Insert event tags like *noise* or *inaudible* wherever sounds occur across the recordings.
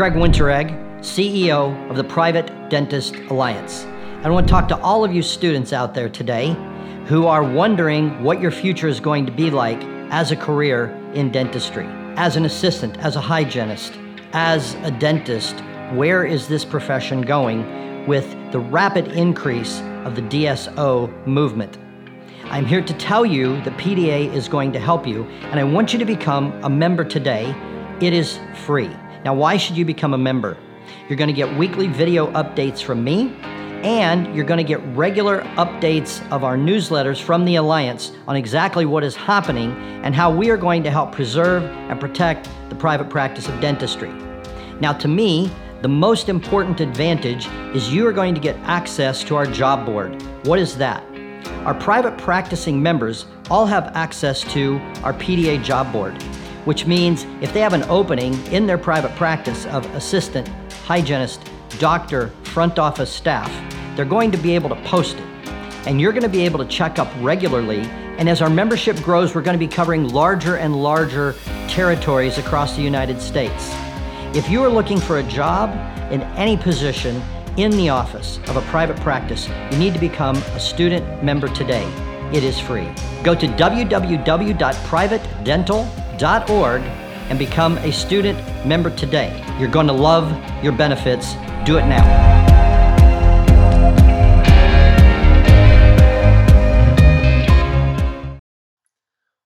Greg Winteregg, CEO of the Private Dentist Alliance. I want to talk to all of you students out there today who are wondering what your future is going to be like as a career in dentistry, as an assistant, as a hygienist, as a dentist. Where is this profession going with the rapid increase of the DSO movement? I'm here to tell you that PDA is going to help you, and I want you to become a member today. It is free. Now, why should you become a member? You're going to get weekly video updates from me, and you're going to get regular updates of our newsletters from the Alliance on exactly what is happening and how we are going to help preserve and protect the private practice of dentistry. Now, to me, the most important advantage is you are going to get access to our job board. What is that? Our private practicing members all have access to our PDA job board which means if they have an opening in their private practice of assistant, hygienist, doctor, front office staff, they're going to be able to post it. And you're going to be able to check up regularly. And as our membership grows, we're going to be covering larger and larger territories across the United States. If you are looking for a job in any position in the office of a private practice, you need to become a student member today. It is free. Go to www.privatedental.com org and become a student member today. You're going to love your benefits. Do it now.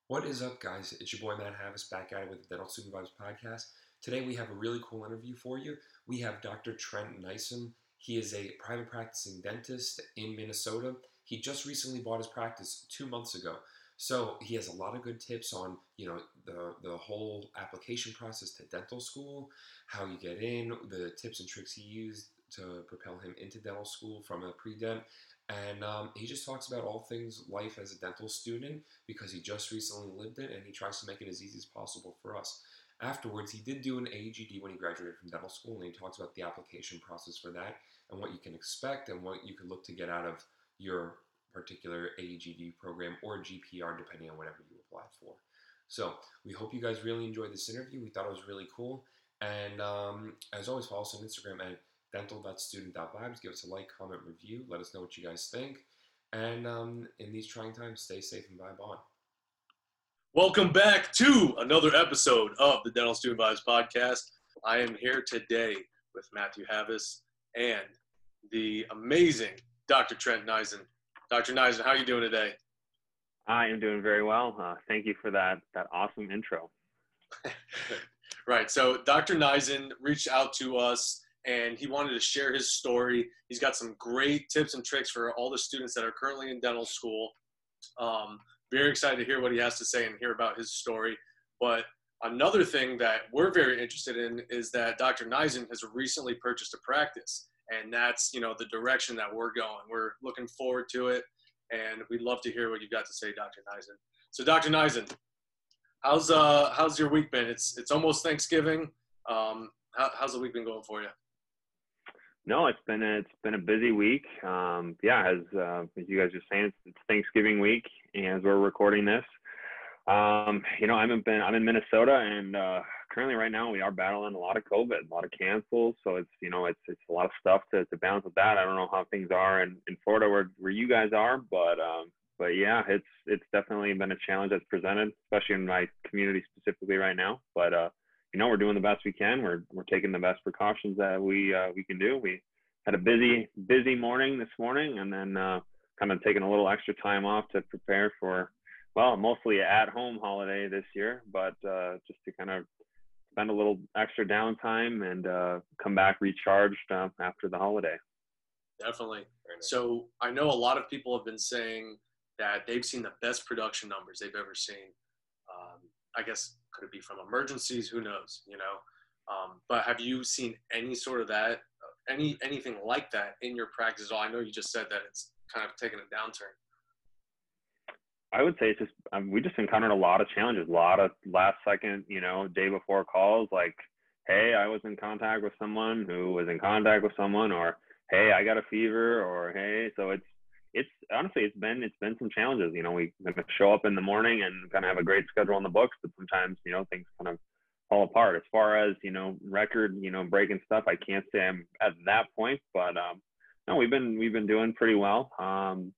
What is up, guys? It's your boy Matt Havis back at it with the Dental Vibes podcast. Today we have a really cool interview for you. We have Dr. Trent Nyson. He is a private practicing dentist in Minnesota. He just recently bought his practice two months ago. So he has a lot of good tips on, you know, the, the whole application process to dental school, how you get in, the tips and tricks he used to propel him into dental school from a pre-dent. And um, he just talks about all things life as a dental student because he just recently lived it and he tries to make it as easy as possible for us. Afterwards, he did do an AGD when he graduated from dental school, and he talks about the application process for that and what you can expect and what you can look to get out of your particular AGD program or GPR, depending on whatever you applied for. So we hope you guys really enjoyed this interview. We thought it was really cool. And um, as always, follow us on Instagram at dental.student.vibes. Give us a like, comment, review. Let us know what you guys think. And um, in these trying times, stay safe and vibe on. Welcome back to another episode of the Dental Student Vibes podcast. I am here today with Matthew Havis and the amazing Dr. Trent Nyson. Dr. Nyson, how are you doing today? I am doing very well. Uh, thank you for that that awesome intro. *laughs* right. So Dr. Nyson reached out to us and he wanted to share his story. He's got some great tips and tricks for all the students that are currently in dental school. Um, very excited to hear what he has to say and hear about his story. But another thing that we're very interested in is that Dr. Nyson has recently purchased a practice and that's you know the direction that we're going. We're looking forward to it, and we'd love to hear what you've got to say, Dr. Nyson. So, Dr. Nyson, how's uh how's your week been? It's it's almost Thanksgiving. Um, how, how's the week been going for you? No, it's been a, it's been a busy week. Um, yeah, as uh, as you guys are saying, it's, it's Thanksgiving week, and as we're recording this, um, you know, I'm in I'm in Minnesota, and uh, currently right now we are battling a lot of COVID, a lot of cancels. So it's you know it's it's a lot of stuff to, to balance with that. I don't know how things are in, in Florida where where you guys are, but um, but yeah, it's it's definitely been a challenge that's presented, especially in my community specifically right now. But uh, you know we're doing the best we can. We're we're taking the best precautions that we uh, we can do. We had a busy busy morning this morning, and then uh, kind of taking a little extra time off to prepare for well, mostly at home holiday this year, but uh, just to kind of spend a little extra downtime and uh, come back recharged uh, after the holiday. Definitely. So I know a lot of people have been saying that they've seen the best production numbers they've ever seen. Um, I guess could it be from emergencies? Who knows? You know. Um, but have you seen any sort of that, any anything like that in your practice? All I know you just said that it's kind of taken a downturn. I would say it's just um, we just encountered a lot of challenges, a lot of last second, you know, day before calls like, hey, I was in contact with someone who was in contact with someone, or hey, I got a fever, or hey, so it's it's honestly it's been it's been some challenges. You know, we kind of show up in the morning and kind of have a great schedule on the books, but sometimes you know things kind of fall apart. As far as you know, record you know breaking stuff, I can't say I'm at that point, but um, no, we've been we've been doing pretty well. Um,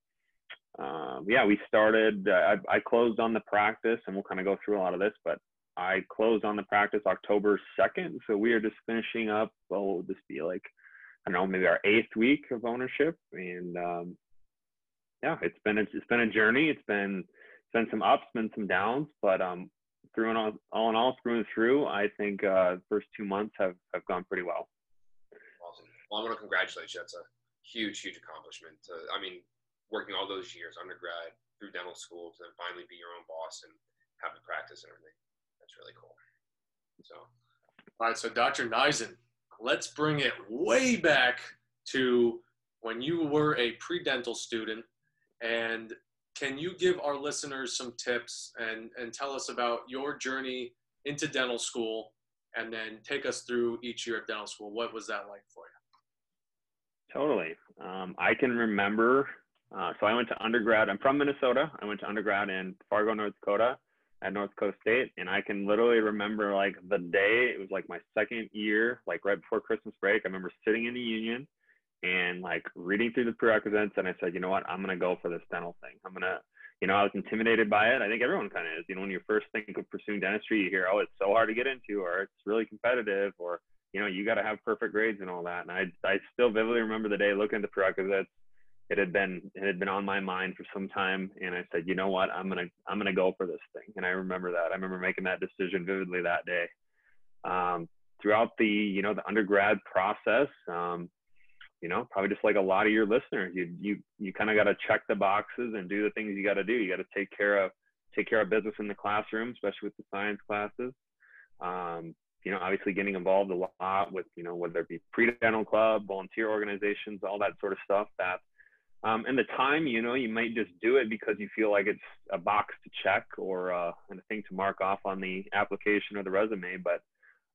um, yeah, we started. Uh, I, I closed on the practice, and we'll kind of go through a lot of this, but I closed on the practice October second, so we are just finishing up. Well, will this be like I don't know, maybe our eighth week of ownership, and um, yeah, it's been a, it's been a journey. It's been it's been some ups, been some downs, but um, through and all, all in all, through and through, I think uh, first two months have have gone pretty well. Awesome. Well, I want to congratulate you. That's a huge, huge accomplishment. I mean, working all those years, undergrad through dental school, to then finally be your own boss and have the practice and everything. That's really cool. So, all right. So, Dr. Neisen, let's bring it way back to when you were a pre-dental student and can you give our listeners some tips and, and tell us about your journey into dental school and then take us through each year of dental school what was that like for you totally um, i can remember uh, so I went to undergrad. I'm from Minnesota. I went to undergrad in Fargo, North Dakota at North Dakota State. And I can literally remember like the day, it was like my second year, like right before Christmas break. I remember sitting in the union and like reading through the prerequisites. And I said, you know what? I'm to go for this dental thing. I'm to, you know, I was intimidated by it. I think everyone kind of is. You know, when you first think of pursuing dentistry, you hear, oh, it's so hard to get into, or it's really competitive, or, you know, you got to have perfect grades and all that. And I, I still vividly remember the day looking at the prerequisites it had been it had been on my mind for some time and i said you know what? I'm gonna i'm gonna go for this thing. And i remember that. I remember making that decision vividly that day. Um, throughout the you know the undergrad process um, you know probably just like a lot of your listeners you you you kind of got to check the boxes and do the things you got to do. You got to take care of take care of business in the classroom especially with the science classes. Um, you know obviously getting involved a lot with you know whether it be pre-dental club volunteer organizations all that sort of stuff that um, and the time, you know, you might just do it because you feel like it's a box to check or uh, a thing to mark off on the application or the resume. But,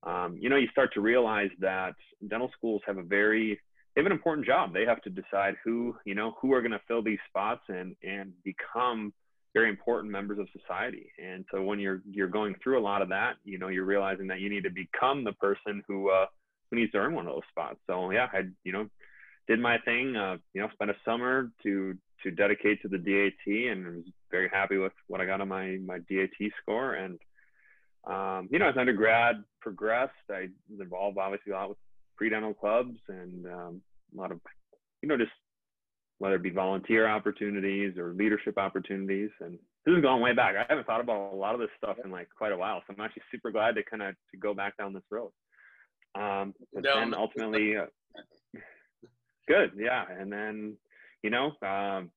um, you know, you start to realize that dental schools have a very, they have an important job. They have to decide who, you know, who are going to fill these spots and, and become very important members of society. And so when you're, you're going through a lot of that, you know, you're realizing that you need to become the person who, uh, who needs to earn one of those spots. So yeah, I, you know, did my thing. Uh, you know, spent a summer to to dedicate to the DAT, and was very happy with what I got on my my DAT score. And um, you know, as undergrad progressed, I was involved obviously a lot with pre-dental clubs and um, a lot of you know just whether it be volunteer opportunities or leadership opportunities. And this is going way back. I haven't thought about a lot of this stuff in like quite a while, so I'm actually super glad to kind of to go back down this road. Um, but no. then ultimately, uh, good. Yeah. And then, you know, um,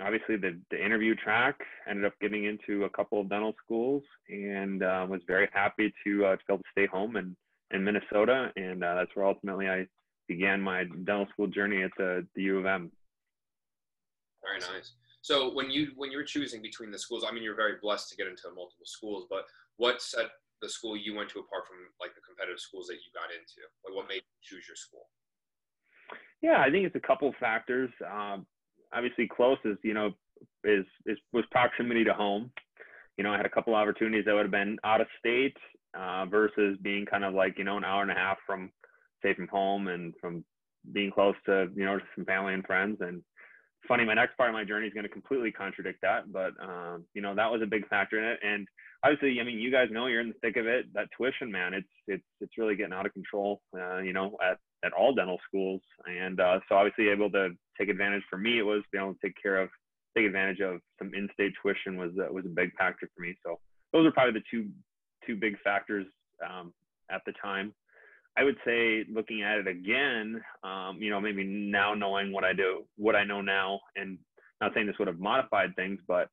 obviously the, the interview track ended up getting into a couple of dental schools and uh, was very happy to, uh, to be able to stay home in, in Minnesota. And uh, that's where ultimately I began my dental school journey at the, the U of M. Very nice. So when you when you were choosing between the schools, I mean, you're very blessed to get into multiple schools. But what set the school you went to apart from like the competitive schools that you got into? Like, what made you choose your school? Yeah, I think it's a couple of factors. Um, obviously, close is you know is is was proximity to home. You know, I had a couple opportunities that would have been out of state uh, versus being kind of like you know an hour and a half from say from home and from being close to you know some family and friends. And funny, my next part of my journey is going to completely contradict that, but um, you know that was a big factor in it. And obviously, I mean, you guys know you're in the thick of it. That tuition, man, it's it's it's really getting out of control. Uh, you know, at at all dental schools. And uh, so obviously able to take advantage for me, it was being able to take care of, take advantage of some in-state tuition was, uh, was a big factor for me. So those are probably the two, two big factors um, at the time. I would say looking at it again, um, you know, maybe now knowing what I do, what I know now, and not saying this would have modified things, but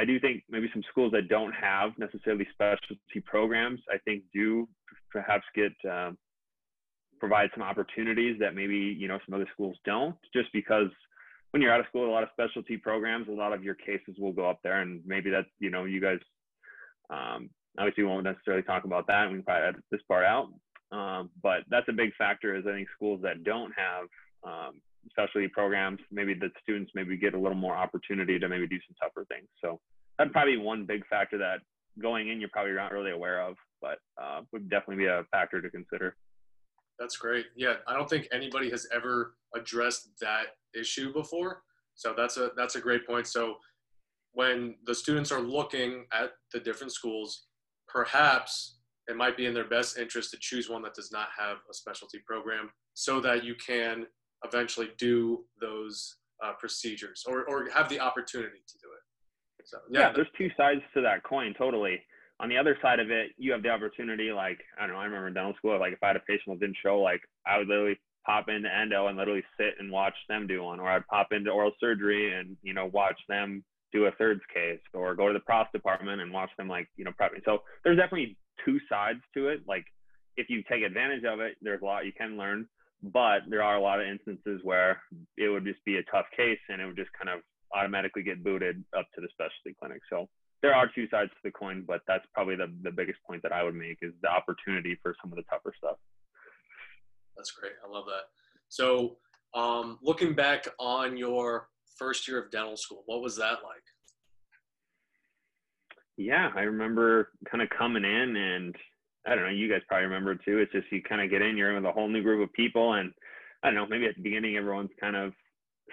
I do think maybe some schools that don't have necessarily specialty programs, I think do perhaps get um, provide some opportunities that maybe you know some other schools don't just because when you're out of school a lot of specialty programs a lot of your cases will go up there and maybe that's you know you guys um, obviously won't necessarily talk about that we can probably edit this part out um, but that's a big factor is i think schools that don't have um, specialty programs maybe the students maybe get a little more opportunity to maybe do some tougher things so that'd probably be one big factor that going in you're probably not really aware of but uh, would definitely be a factor to consider. That's great. Yeah, I don't think anybody has ever addressed that issue before. So that's a that's a great point. So when the students are looking at the different schools, perhaps it might be in their best interest to choose one that does not have a specialty program so that you can eventually do those uh, procedures or, or have the opportunity to do it. So, yeah, yeah, there's two sides to that coin, totally. On the other side of it, you have the opportunity, like, I don't know, I remember in dental school, like, if I had a patient that didn't show, like, I would literally pop into endo and literally sit and watch them do one, or I'd pop into oral surgery and, you know, watch them do a thirds case, or go to the pros department and watch them, like, you know, prepping. So there's definitely two sides to it. Like, if you take advantage of it, there's a lot you can learn but there are a lot of instances where it would just be a tough case and it would just kind of automatically get booted up to the specialty clinic. So there are two sides to the coin, but that's probably the, the biggest point that I would make is the opportunity for some of the tougher stuff. That's great. I love that. So um, looking back on your first year of dental school, what was that like? Yeah, I remember kind of coming in and I don't know, you guys probably remember too. It's just you kind of get in, you're in with a whole new group of people, and I don't know, maybe at the beginning everyone's kind of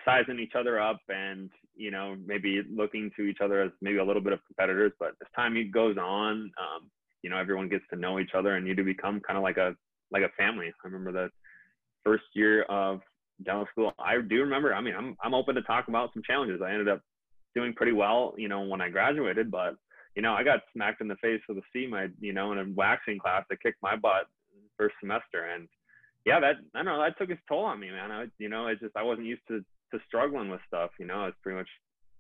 sizing each other up and you know maybe looking to each other as maybe a little bit of competitors. But as time goes on, um, you know everyone gets to know each other, and you do become kind of like a like a family. I remember the first year of dental school. I do remember. I mean, I'm I'm open to talk about some challenges. I ended up doing pretty well, you know, when I graduated, but you know, I got smacked in the face with a C my, you know, in a waxing class that kicked my butt first semester. And yeah, that, I don't know, that took its toll on me, man. I, you know, it's just, I wasn't used to, to struggling with stuff, you know, it's pretty much,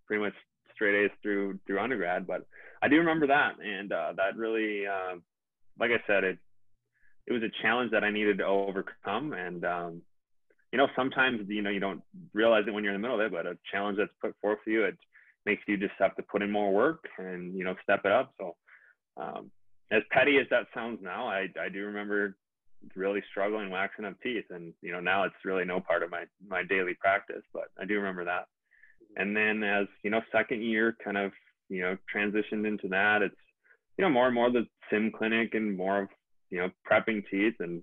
pretty much straight A's through, through undergrad, but I do remember that. And uh, that really, uh, like I said, it, it was a challenge that I needed to overcome. And, um, you know, sometimes, you know, you don't realize it when you're in the middle of it, but a challenge that's put forth for you, it, makes you just have to put in more work and you know step it up. So um, as petty as that sounds now, I I do remember really struggling waxing up teeth, and you know now it's really no part of my my daily practice, but I do remember that. And then as you know, second year kind of you know transitioned into that. It's you know more and more the sim clinic and more of you know prepping teeth and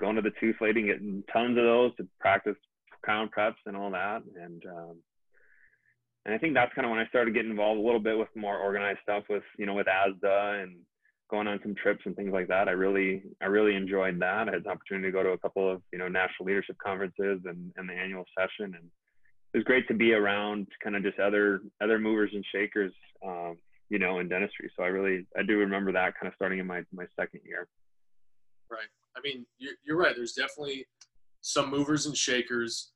going to the tooth lady, and getting tons of those to practice crown preps and all that. And um, and I think that's kind of when I started getting involved a little bit with more organized stuff with you know with ASDA and going on some trips and things like that. I really I really enjoyed that. I had the opportunity to go to a couple of you know national leadership conferences and, and the annual session, and it was great to be around kind of just other other movers and shakers, um, you know, in dentistry. So I really I do remember that kind of starting in my my second year. Right. I mean, you're, you're right. There's definitely some movers and shakers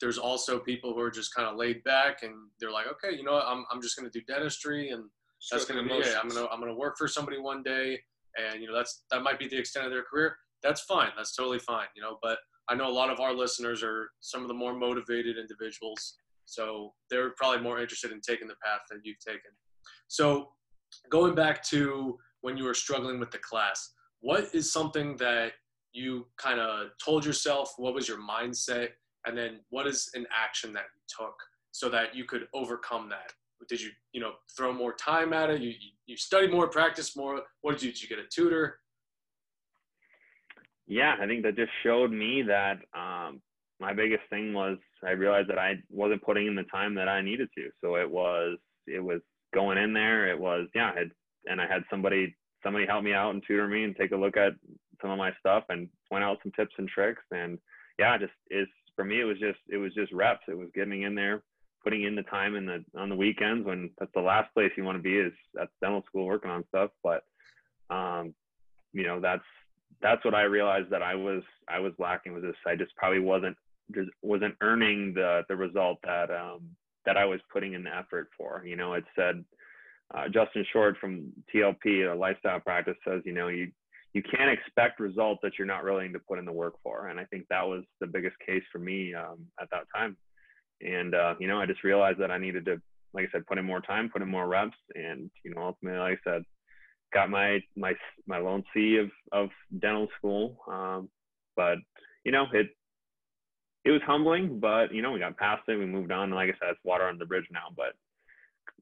there's also people who are just kind of laid back and they're like, okay, you know what, I'm, I'm just going to do dentistry and that's going to be it. I'm going to, I'm going to work for somebody one day. And, you know, that's, that might be the extent of their career. That's fine. That's totally fine. You know, but I know a lot of our listeners are some of the more motivated individuals. So they're probably more interested in taking the path that you've taken. So going back to when you were struggling with the class, what is something that you kind of told yourself? What was your mindset? and then what is an action that you took so that you could overcome that did you you know throw more time at it? You you, study more practice more. What did you did you get a tutor? Yeah i think that just showed me that um, my biggest thing was i realized that i wasn't putting in the time that i needed to. So it was it was going in there. It was yeah it, and i had somebody somebody help me out and tutor me and take a look at some of my stuff and point out some tips and tricks. And yeah just is for me, it was just it was just reps. It was getting in there, putting in the time in the on the weekends when that's the last place you want to be is at dental school working on stuff. But um, you know, that's that's what I realized that I was I was lacking was this. I just probably wasn't just wasn't earning the the result that um, that I was putting in the effort for. You know, it said uh, Justin Short from TLP, a lifestyle practice, says you know you you can't expect results that you're not willing to put in the work for. And I think that was the biggest case for me um, at that time. And uh, you know, I just realized that I needed to, like I said, put in more time, put in more reps, and you know, ultimately, like I said, got my my my lone C of of dental school. Um, but you know, it it was humbling, but you know, we got past it, we moved on. Like I said, it's water under the bridge now. But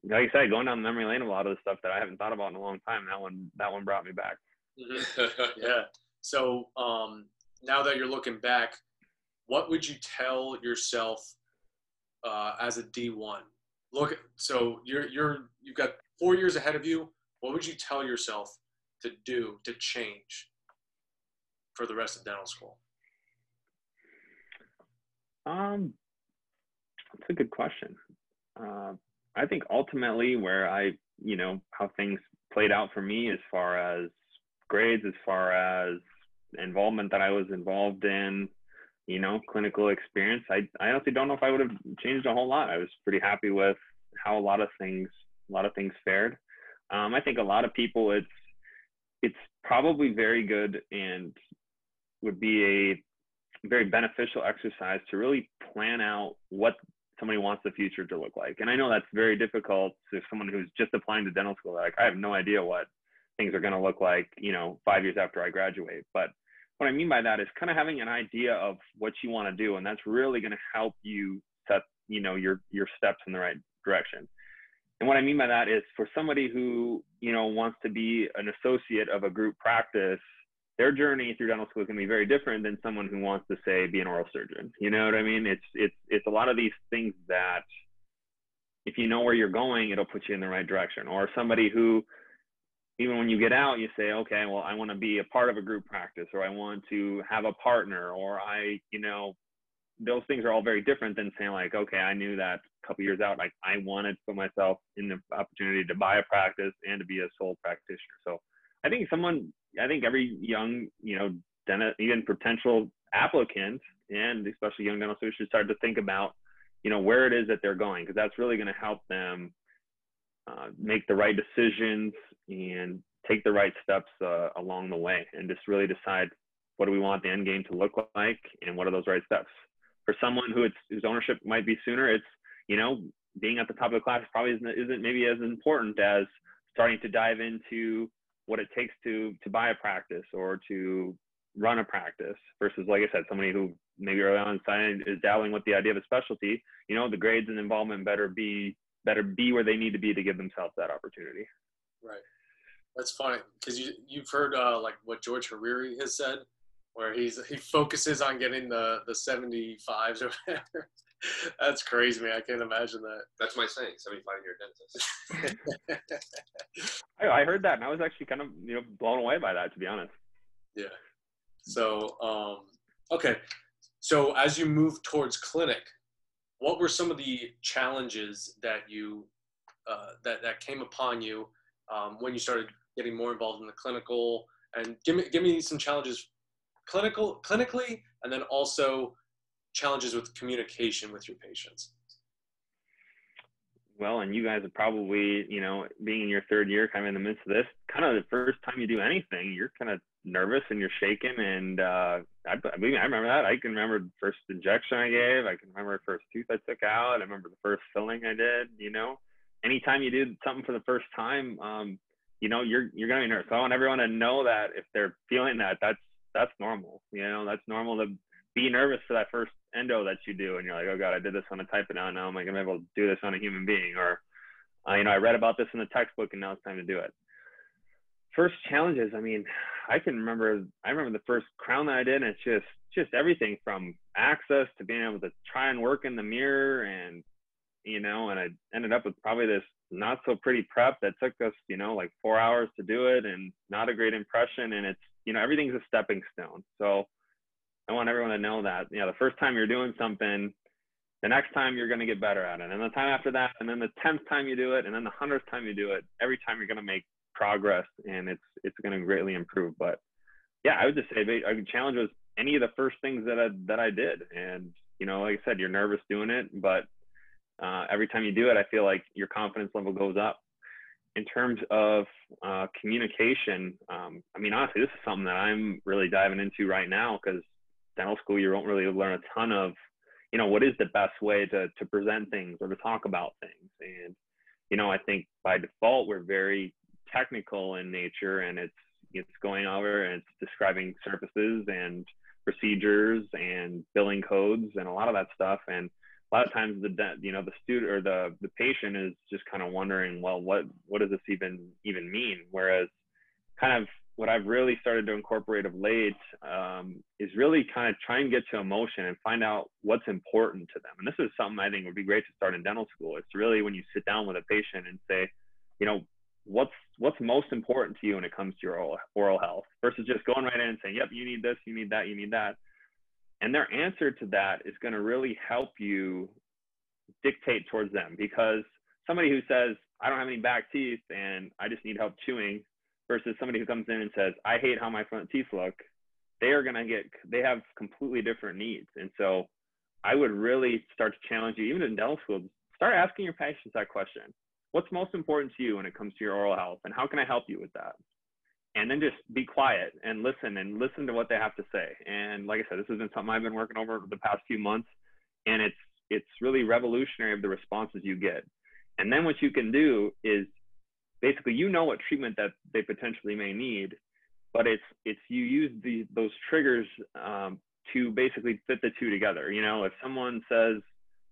like I said, going down memory lane a lot of the stuff that I haven't thought about in a long time, that one that one brought me back. Mm-hmm. *laughs* yeah. So um, now that you're looking back, what would you tell yourself uh, as a D1? Look, so you're you're you've got four years ahead of you. What would you tell yourself to do to change for the rest of dental school? Um, that's a good question. Uh, I think ultimately where I, you know, how things played out for me as far as grades, as far as involvement that I was involved in, you know, clinical experience. I, I honestly don't know if I would have changed a whole lot. I was pretty happy with how a lot of things, a lot of things fared. Um, I think a lot of people, it's, it's probably very good and would be a very beneficial exercise to really plan out what somebody wants the future to look like. And I know that's very difficult to someone who's just applying to dental school, like I have no idea what things are going to look like, you know, five years after I graduate. But what I mean by that is kind of having an idea of what you want to do, and that's really going to help you set, you know, your your steps in the right direction. And what I mean by that is for somebody who, you know, wants to be an associate of a group practice, their journey through dental school is going to be very different than someone who wants to say be an oral surgeon. You know what I mean? It's it's it's a lot of these things that if you know where you're going, it'll put you in the right direction. Or somebody who even when you get out, you say, okay, well, I want to be a part of a group practice, or I want to have a partner, or I, you know, those things are all very different than saying like, okay, I knew that a couple years out, like I wanted to put myself in the opportunity to buy a practice and to be a sole practitioner. So I think someone, I think every young, you know, dentist, even potential applicant, and especially young dental students should start to think about, you know, where it is that they're going, because that's really going to help them uh, make the right decisions and take the right steps uh, along the way and just really decide what do we want the end game to look like and what are those right steps for someone who it's whose ownership might be sooner it's you know being at the top of the class probably isn't, isn't maybe as important as starting to dive into what it takes to to buy a practice or to run a practice versus like i said somebody who maybe early on is dabbling with the idea of a specialty you know the grades and involvement better be better be where they need to be to give themselves that opportunity. Right. That's funny because you you've heard uh, like what George Hariri has said, where he's he focuses on getting the the seventy fives or whatever. *laughs* That's crazy, man. I can't imagine that. That's my saying, seventy-five year dentist. *laughs* I, I heard that, and I was actually kind of you know blown away by that, to be honest. Yeah. So, um, okay. So as you move towards clinic, what were some of the challenges that you uh, that that came upon you um, when you started getting more involved in the clinical? And give me give me some challenges, clinical clinically, and then also challenges with communication with your patients. Well, and you guys are probably, you know, being in your third year, kind of in the midst of this, kind of the first time you do anything, you're kind of nervous and you're shaking. And uh, I, I mean, I remember that. I can remember the first injection I gave. I can remember the first tooth I took out. I remember the first filling I did. You know, anytime you do something for the first time, um, you know, you're you're gonna be nervous. I want everyone to know that if they're feeling that, that's that's normal. You know, that's normal to be nervous for that first endo that you do, and you're like, oh god, I did this on a out. Now am I gonna be able to do this on a human being? Or, uh, you know, I read about this in the textbook, and now it's time to do it first challenges i mean i can remember i remember the first crown that i did and it's just just everything from access to being able to try and work in the mirror and you know and i ended up with probably this not so pretty prep that took us you know like four hours to do it and not a great impression. And it's you know everything's a stepping stone. So i want everyone to know that you know the first time you're doing something the next time you're going to get better at it. And the time after that and then the 10th time you do it and then the 100th time you do it every time you're going to make progress and it's it's going to greatly improve. But yeah, I would just say a challenge was any of the first things that I that I did, and you know, like I said, you're nervous doing it, but uh, every time you do it, I feel like your confidence level goes up. In terms of uh, communication, um, I mean, honestly, this is something that I'm really diving into right now because dental school, you don't really learn a ton of, you know, what is the best way to to present things or to talk about things. And you know, I think by default we're very technical in nature and it's it's going over and it's describing surfaces and procedures and billing codes and a lot of that stuff and a lot of times the you know the student or the the patient is just kind of wondering well what what does this even even mean whereas kind of what I've really started to incorporate of late um, is really kind of try and get to emotion and find out what's important to them. And this is something I think would be great to start in dental school. It's really when you sit down with a patient and say, you know, what's what's most important to you when it comes to your oral, oral health versus just going right in and saying, yep, you need this, you need that, you need that. And their answer to that is going to really help you dictate towards them because somebody who says, I don't have any back teeth and I just need help chewing versus somebody who comes in and says, I hate how my front teeth look, they are going to get, they have completely different needs. And so I would really start to challenge you, even in dental school, start asking your patients that question. What's most important to you when it comes to your oral health? And how can I help you with that? And then just be quiet and listen and listen to what they have to say. And like I said, this has been something I've been working over the past few months. And it's, it's really revolutionary of the responses you get. And then what you can do is basically you know what treatment that they potentially may need, but it's it's you use the those triggers um, to basically fit the two together. You know, if someone says,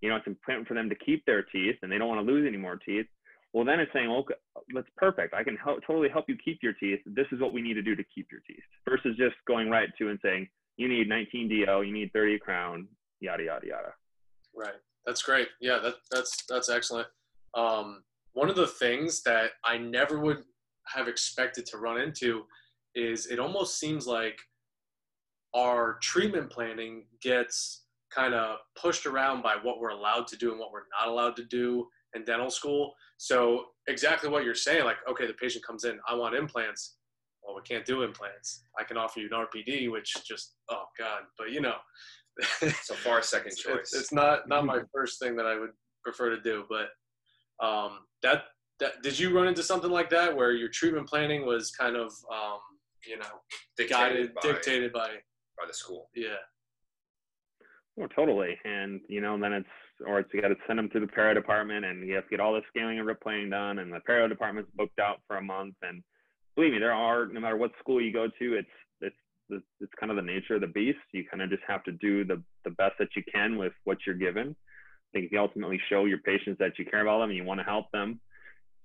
you know, it's important for them to keep their teeth and they don't want to lose any more teeth, well, then it's saying, okay, that's perfect. I can help, totally help you keep your teeth. This is what we need to do to keep your teeth versus just going right to and saying, you need 19 DO, you need 30 crown, yada, yada, yada. Right. That's great. Yeah, that, that's, that's excellent. Um, one of the things that I never would have expected to run into is it almost seems like our treatment planning gets kind of pushed around by what we're allowed to do and what we're not allowed to do in dental school. So exactly what you're saying, like, okay, the patient comes in, I want implants. Well, we can't do implants. I can offer you an RPD, which just, oh God, but you know, *laughs* so far second choice. It's, it's not not my first thing that I would prefer to do, but um, that that did you run into something like that where your treatment planning was kind of um, you know dictated guided by, dictated by by the school? Yeah. Oh, totally. And you know, then it's or it's you got to send them to the perio department, and you have to get all the scaling and rippling done, and the perio department's booked out for a month. And believe me, there are no matter what school you go to, it's it's it's kind of the nature of the beast. You kind of just have to do the the best that you can with what you're given i think you ultimately show your patients that you care about them and you want to help them.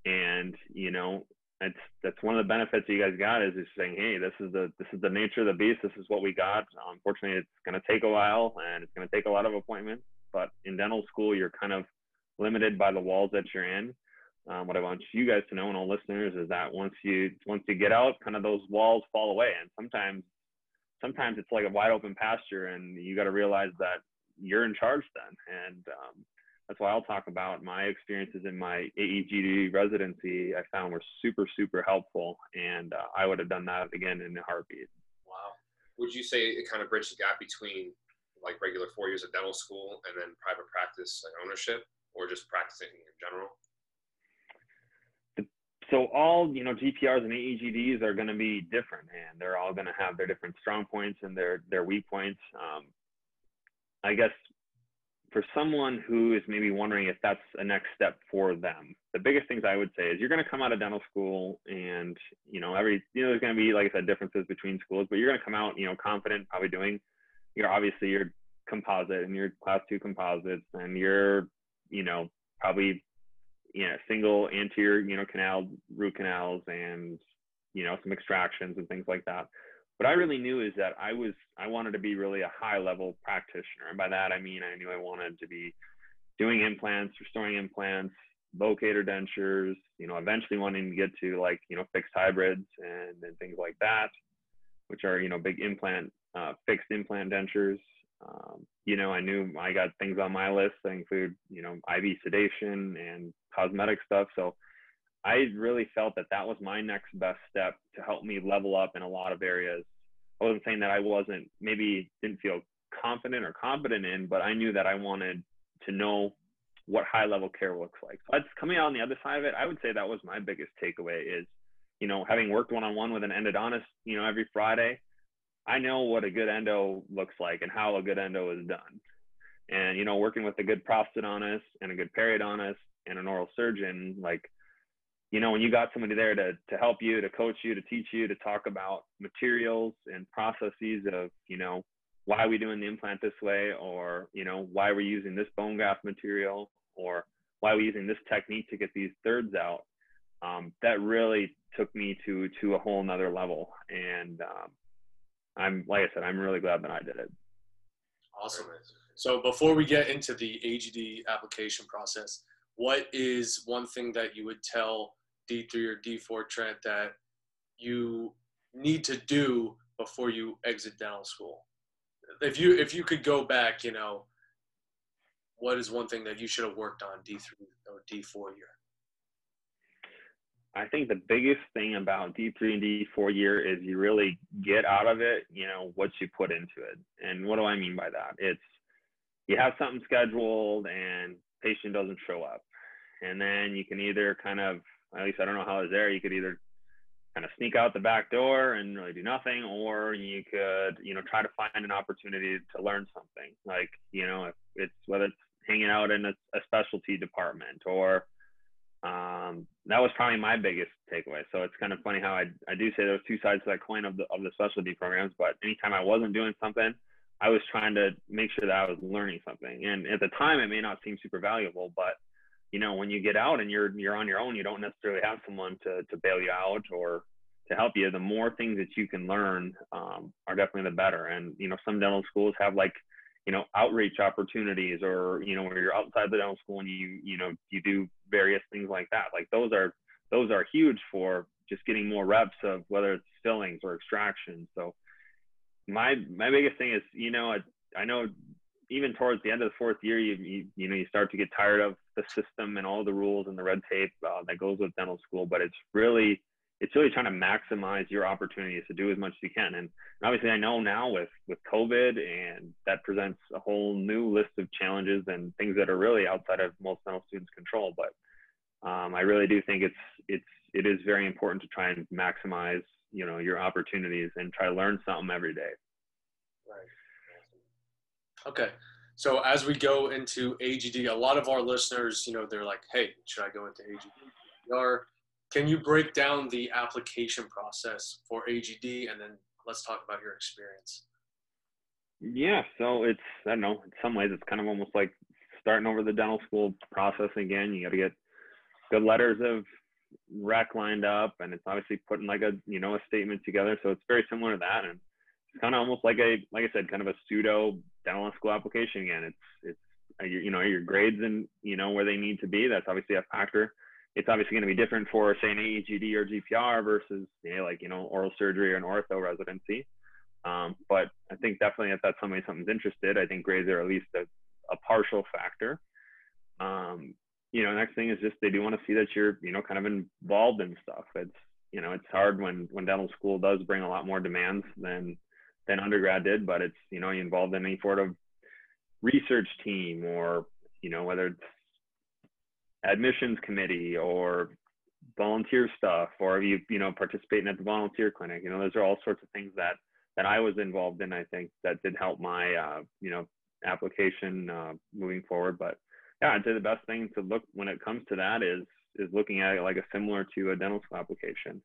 And you know, that's that's one of the benefits you guys got is just saying, hey, this is the this is the nature of the beast. This is what we got. Unfortunately, it's going to take a while and it's going to take a lot of appointments. But in dental school, you're kind of limited by the walls that you're in. Um, what I want you guys to know and all listeners is that once you once you get out, kind of those walls fall away, and sometimes sometimes it's like a wide open pasture, and you got to realize that you're in charge then. And um, that's why I'll talk about my experiences in my AEGD residency. I found were super, super helpful, and uh, I would have done that again in a heartbeat. Wow. Would you say it kind of bridged the gap between like regular four years of dental school and then private practice like ownership, or just practicing in general? so all you know GPRs and AEGDs are going to be different, and they're all going to have their different strong points and their their weak points. Um, I guess for someone who is maybe wondering if that's a next step for them, the biggest things I would say is you're going to come out of dental school and, you know, every, you know, there's going to be, like I said, differences between schools, but you're going to come out, you know, confident, probably doing, you're obviously your composite and your class two composites and you're, you know, probably, you know, single anterior, you know, canal, root canals and, you know, some extractions and things like that. What I really knew is that I was I wanted to be really a high level practitioner, and by that I mean I knew I wanted to be doing implants, restoring implants, locator dentures, you know, eventually wanting to get to like you know fixed hybrids and, and things like that, which are you know big implant uh, fixed implant dentures. Um, you know, I knew I got things on my list that include you know IV sedation and cosmetic stuff. So I really felt that that was my next best step to help me level up in a lot of areas. I wasn't saying that I wasn't maybe didn't feel confident or competent in, but I knew that I wanted to know what high level care looks like. That's coming out on the other side of it. I would say that was my biggest takeaway is, you know, having worked one on one with an endodontist, you know, every Friday, I know what a good endo looks like and how a good endo is done. And, you know, working with a good prosthodontist and a good periodontist and an oral surgeon, like you know, when you got somebody there to, to help you, to coach you, to teach you, to talk about materials and processes of, you know, why are we doing the implant this way? Or, you know, why we're we using this bone graft material? Or why are we using this technique to get these thirds out? um, that really took me to to a whole nother level. And um, I'm like I said, I'm really glad that I did it. Awesome. So before we get into the AGD application process, what is one thing that you would tell D3 or D4 Trent that you need to do before you exit dental school? If you if you could go back, you know, what is one thing that you should have worked on D3 or D4 year? I think the biggest thing about D3 and D4 year is you really get out of it, you know, what you put into it. And what do I mean by that? It's you have something scheduled and patient doesn't show up. And then you can either kind of, at least I don't know how it's there, you could either kind of sneak out the back door and really do nothing, or you could, you know, try to find an opportunity to learn something. Like, you know, if it's whether it's hanging out in a, a specialty department or um, that was probably my biggest takeaway. So it's kind of funny how I, I do say there's two sides to that coin of the of the specialty programs, but anytime I wasn't doing something, I was trying to make sure that I was learning something. And at the time, it may not seem super valuable, but you know, when you get out and you're you're on your own, you don't necessarily have someone to to bail you out or to help you. The more things that you can learn um, are definitely the better. And you know, some dental schools have like you know outreach opportunities or you know where you're outside the dental school and you you know you do various things like that. Like those are those are huge for just getting more reps of whether it's fillings or extractions. So my my biggest thing is you know I, I know even towards the end of the fourth year you, you you know you start to get tired of the system and all the rules and the red tape uh, that goes with dental school but it's really it's really trying to maximize your opportunities to do as much as you can. And obviously, I know now with with COVID, and that presents a whole new list of challenges and things that are really outside of most dental students' control. But um, I really do think it's it's it is very important to try and maximize you know your opportunities and try to learn something every day. Right. Okay. So as we go into AGD, a lot of our listeners, you know, they're like, "Hey, should I go into AGD?" Are can you break down the application process for AGD and then let's talk about your experience? Yeah, so it's I don't know. In some ways, it's kind of almost like starting over the dental school process again. You got to get good letters of rec lined up, and it's obviously putting like a you know a statement together. So it's very similar to that, and it's kind of almost like a like I said, kind of a pseudo dental school application again. It's it's you know your grades and you know where they need to be. That's obviously a factor it's obviously going to be different for say an AEGD or GPR versus like you know oral surgery or an ortho residency. Um, but I think definitely if that's somebody something's interested, I think grades are at least a, a partial factor. Um, you know, next thing is just they do want to see that you're you know kind of involved in stuff. It's you know it's hard when when dental school does bring a lot more demands than than undergrad did, but it's you know you involved in any sort of research team or you know whether it's admissions committee or volunteer stuff or you you know participating at the volunteer clinic. You know those are all sorts of things that that i was involved in i think that did help my uh, you know application uh, moving forward. But yeah i'd say the best thing to look when it comes to that is is looking at it like a similar to a dental school application.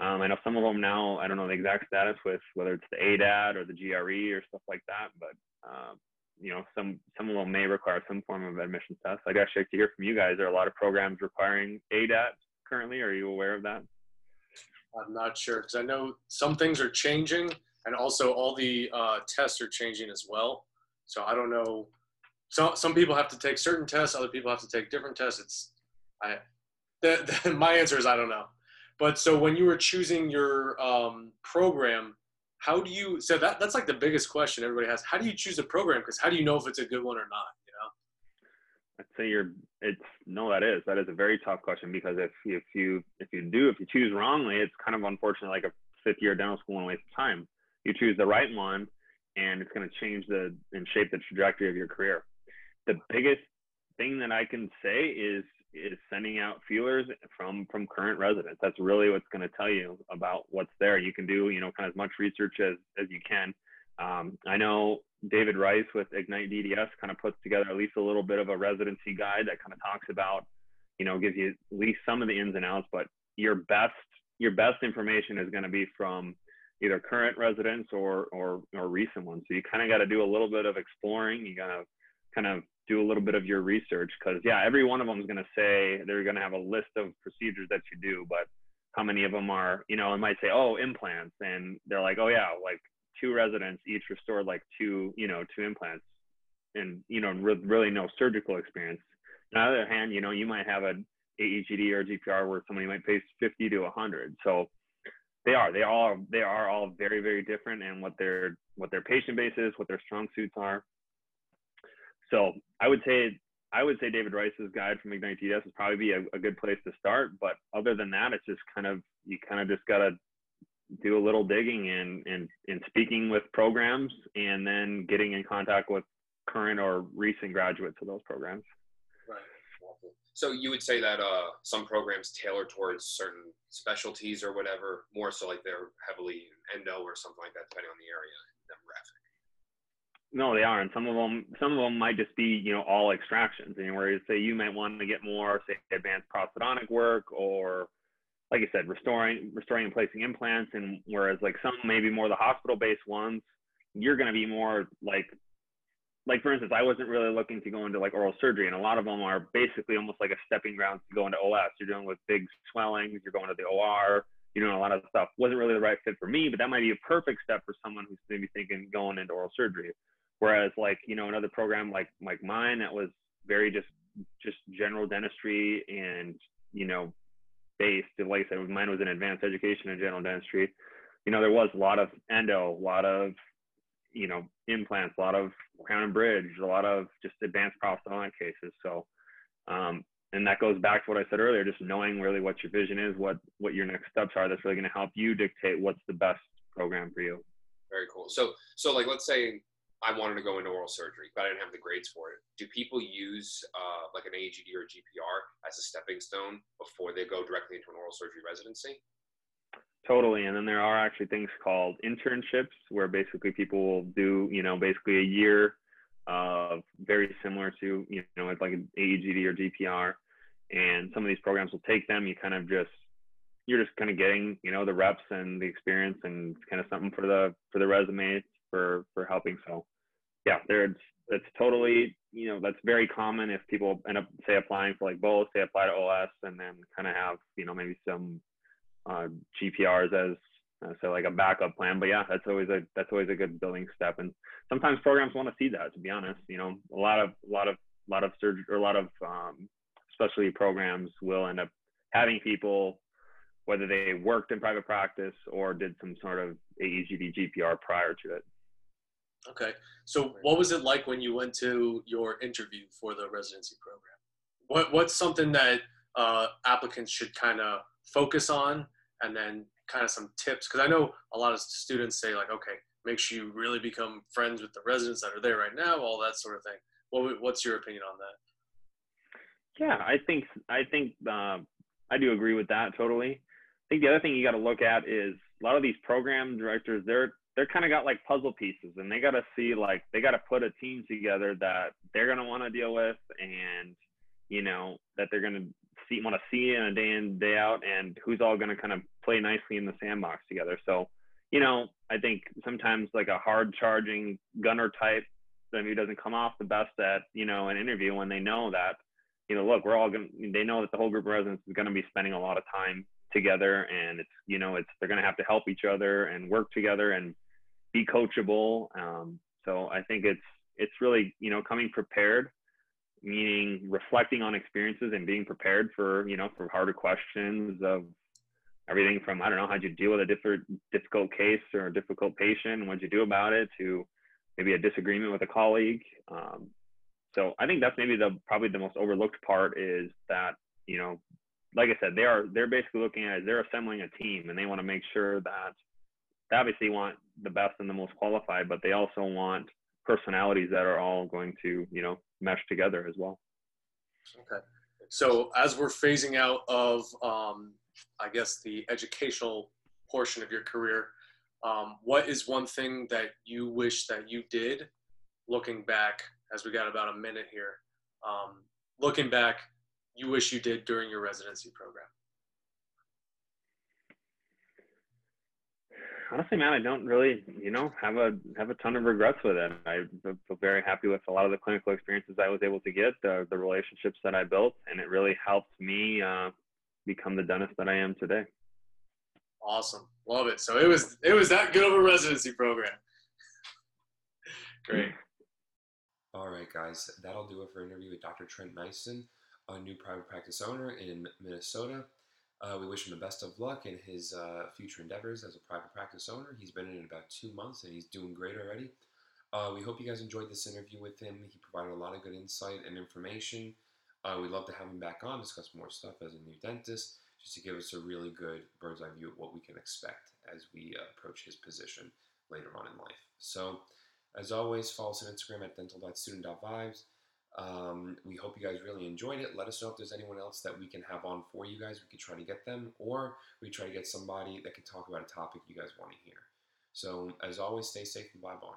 Um, i know some of them now i don't know the exact status with whether it's the adat or the gre or stuff like that but uh, you know, some some of them may require some form of admissions test. I got to hear from you guys. Are a lot of programs requiring ADAT currently? Are you aware of that? I'm not sure because I know some things are changing, and also all the uh, tests are changing as well. So I don't know. So some people have to take certain tests, other people have to take different tests. It's I. *laughs* The, the, my answer is I don't know. But so when you were choosing your um, program, how do you so that that's like the biggest question everybody has. How do you choose a program? Because how do you know if it's a good one or not you know? I'd say you're it's no that is that is a very tough question because if if you if you do if you choose wrongly it's kind of unfortunate like a fifth year dental school and waste of time. You choose the right one and it's going to change the and shape the trajectory of your career. The biggest thing that i can say is is sending out feelers from from current residents. That's really what's going to tell you about what's there. You can do you know kind of as much research as as you can. Um, I know David Rice with Ignite DDS kind of puts together at least a little bit of a residency guide that kind of talks about you know gives you at least some of the ins and outs. But your best your best information is going to be from either current residents or or or recent ones. So you kind of got to do a little bit of exploring. You got to kind of do a little bit of your research because yeah, every one of them is going to say they're going to have a list of procedures that you do, but how many of them are, you know, it might say, oh, implants, and they're like, oh yeah, like two residents each restored like two, you know, two implants, and you know, re- really no surgical experience. On the other hand, you know, you might have a AEGD or GPR where somebody might face 50 to 100. So they are, they all, they are all very, very different, and what their what their patient base is, what their strong suits are. So I would say I would say David Rice's guide from Ignite DDS would probably be a, a, good place to start. But other than that, it's just kind of you kind of just gotta do a little digging and and and speaking with programs, and then getting in contact with current or recent graduates of those programs. Right. So you would say that uh, some programs tailor towards certain specialties or whatever, more so like they're heavily endo or something like that, depending on the area demographic. No, they are, and some of them, some of them might just be, you know, all extractions. And where you say you might want to get more, say, advanced prosthodontic work, or like I said, restoring, restoring and placing implants. And whereas like some maybe more the hospital-based ones, you're going to be more like, like for instance, I wasn't really looking to go into like oral surgery, and a lot of them are basically almost like a stepping ground to go into OS. You're dealing with big swellings, you're going to the OR, you know, a lot of stuff wasn't really the right fit for me, but that might be a perfect step for someone who's maybe thinking going into oral surgery. Whereas like, you know, another program like like mine that was very just just general dentistry and, you know, based, like I said, mine was in advanced education in general dentistry. You know, there was a lot of endo, a lot of, you know, implants, a lot of crown and bridge, a lot of just advanced prosthodontic cases. So, um, and that goes back to what I said earlier, just knowing really what your vision is, what what your next steps are. That's really going to help you dictate what's the best program for you. Very cool. So, so like, let's say I wanted to go into oral surgery, but I didn't have the grades for it. Do people use uh, like an AEGD or GPR as a stepping stone before they go directly into an oral surgery residency? Totally. And then there are actually things called internships where basically people will do, you know, basically a year of very similar to, you know, like an AEGD or GPR. And some of these programs will take them. You kind of just you're just kind of getting you know the reps and the experience and kind of something for the for the resume for for helping. So yeah, there's it's totally you know that's very common if people end up say applying for like both, they apply to OS and then kind of have you know maybe some uh, GPRs as uh, so like a backup plan. But yeah, that's always a that's always a good building step. And sometimes programs want to see that. To be honest, you know, a lot of a lot of a lot of surgery or a lot of um, programs will end up having people whether they worked in private practice or did some sort of AEGD GPR prior to it. Okay. So what was it like when you went to your interview for the residency program? What what's something that uh, applicants should kind of focus on and then kind of some tips because I know a lot of students say like, okay, make sure you really become friends with the residents that are there right now, all that sort of thing. What what's your opinion on that? Yeah, I think I think uh, I do agree with that totally. I think the other thing you got to look at is a lot of these program directors they're they're kind of got like puzzle pieces and they got to see like they got to put a team together that they're going to want to deal with and you know that they're going to see want to see in a day in day out and who's all going to kind of play nicely in the sandbox together so you know i think sometimes like a hard charging gunner type maybe doesn't come off the best at you know an interview when they know that you know look we're all going to they know that the whole group of residents is going to be spending a lot of time together and it's you know it's they're going to have to help each other and work together and be coachable. Um, so I think it's it's really you know coming prepared, meaning reflecting on experiences and being prepared for you know for harder questions of everything from I don't know how'd you deal with a different difficult case or a difficult patient, what'd you do about it, to maybe a disagreement with a colleague. Um, so I think that's maybe the probably the most overlooked part is that you know, like I said, they are they're basically looking at they're assembling a team and they want to make sure that they obviously want the best and the most qualified, but they also want personalities that are all going to, you know, mesh together as well. Okay. So as we're phasing out of, um, I guess, the educational portion of your career, um, what is one thing that you wish that you did looking back, as we got about a minute here, um, looking back, you wish you did during your residency program? Honestly, man, I don't really, you know, have a have a ton of regrets with it. I feel very happy with a lot of the clinical experiences I was able to get, the the relationships that I built, and it really helped me uh, become the dentist that I am today. Awesome, love it. So it was it was that good of a residency program. *laughs* Great. All right, guys, that'll do it for an interview with Dr. Trent Nyson, a new private practice owner in Minnesota. Uh, we wish him the best of luck in his uh, future endeavors as a private practice owner. He's been in it about two months and he's doing great already. Uh, we hope you guys enjoyed this interview with him. He provided a lot of good insight and information. Uh, we'd love to have him back on, discuss more stuff as a new dentist, just to give us a really good bird's eye view of what we can expect as we uh, approach his position later on in life. So, as always, follow us on Instagram at dental.student.vibes. Um, we hope you guys really enjoyed it. Let us know if there's anyone else that we can have on for you guys. We could try to get them, or we try to get somebody that can talk about a topic you guys want to hear. So, as always, stay safe and vibe on.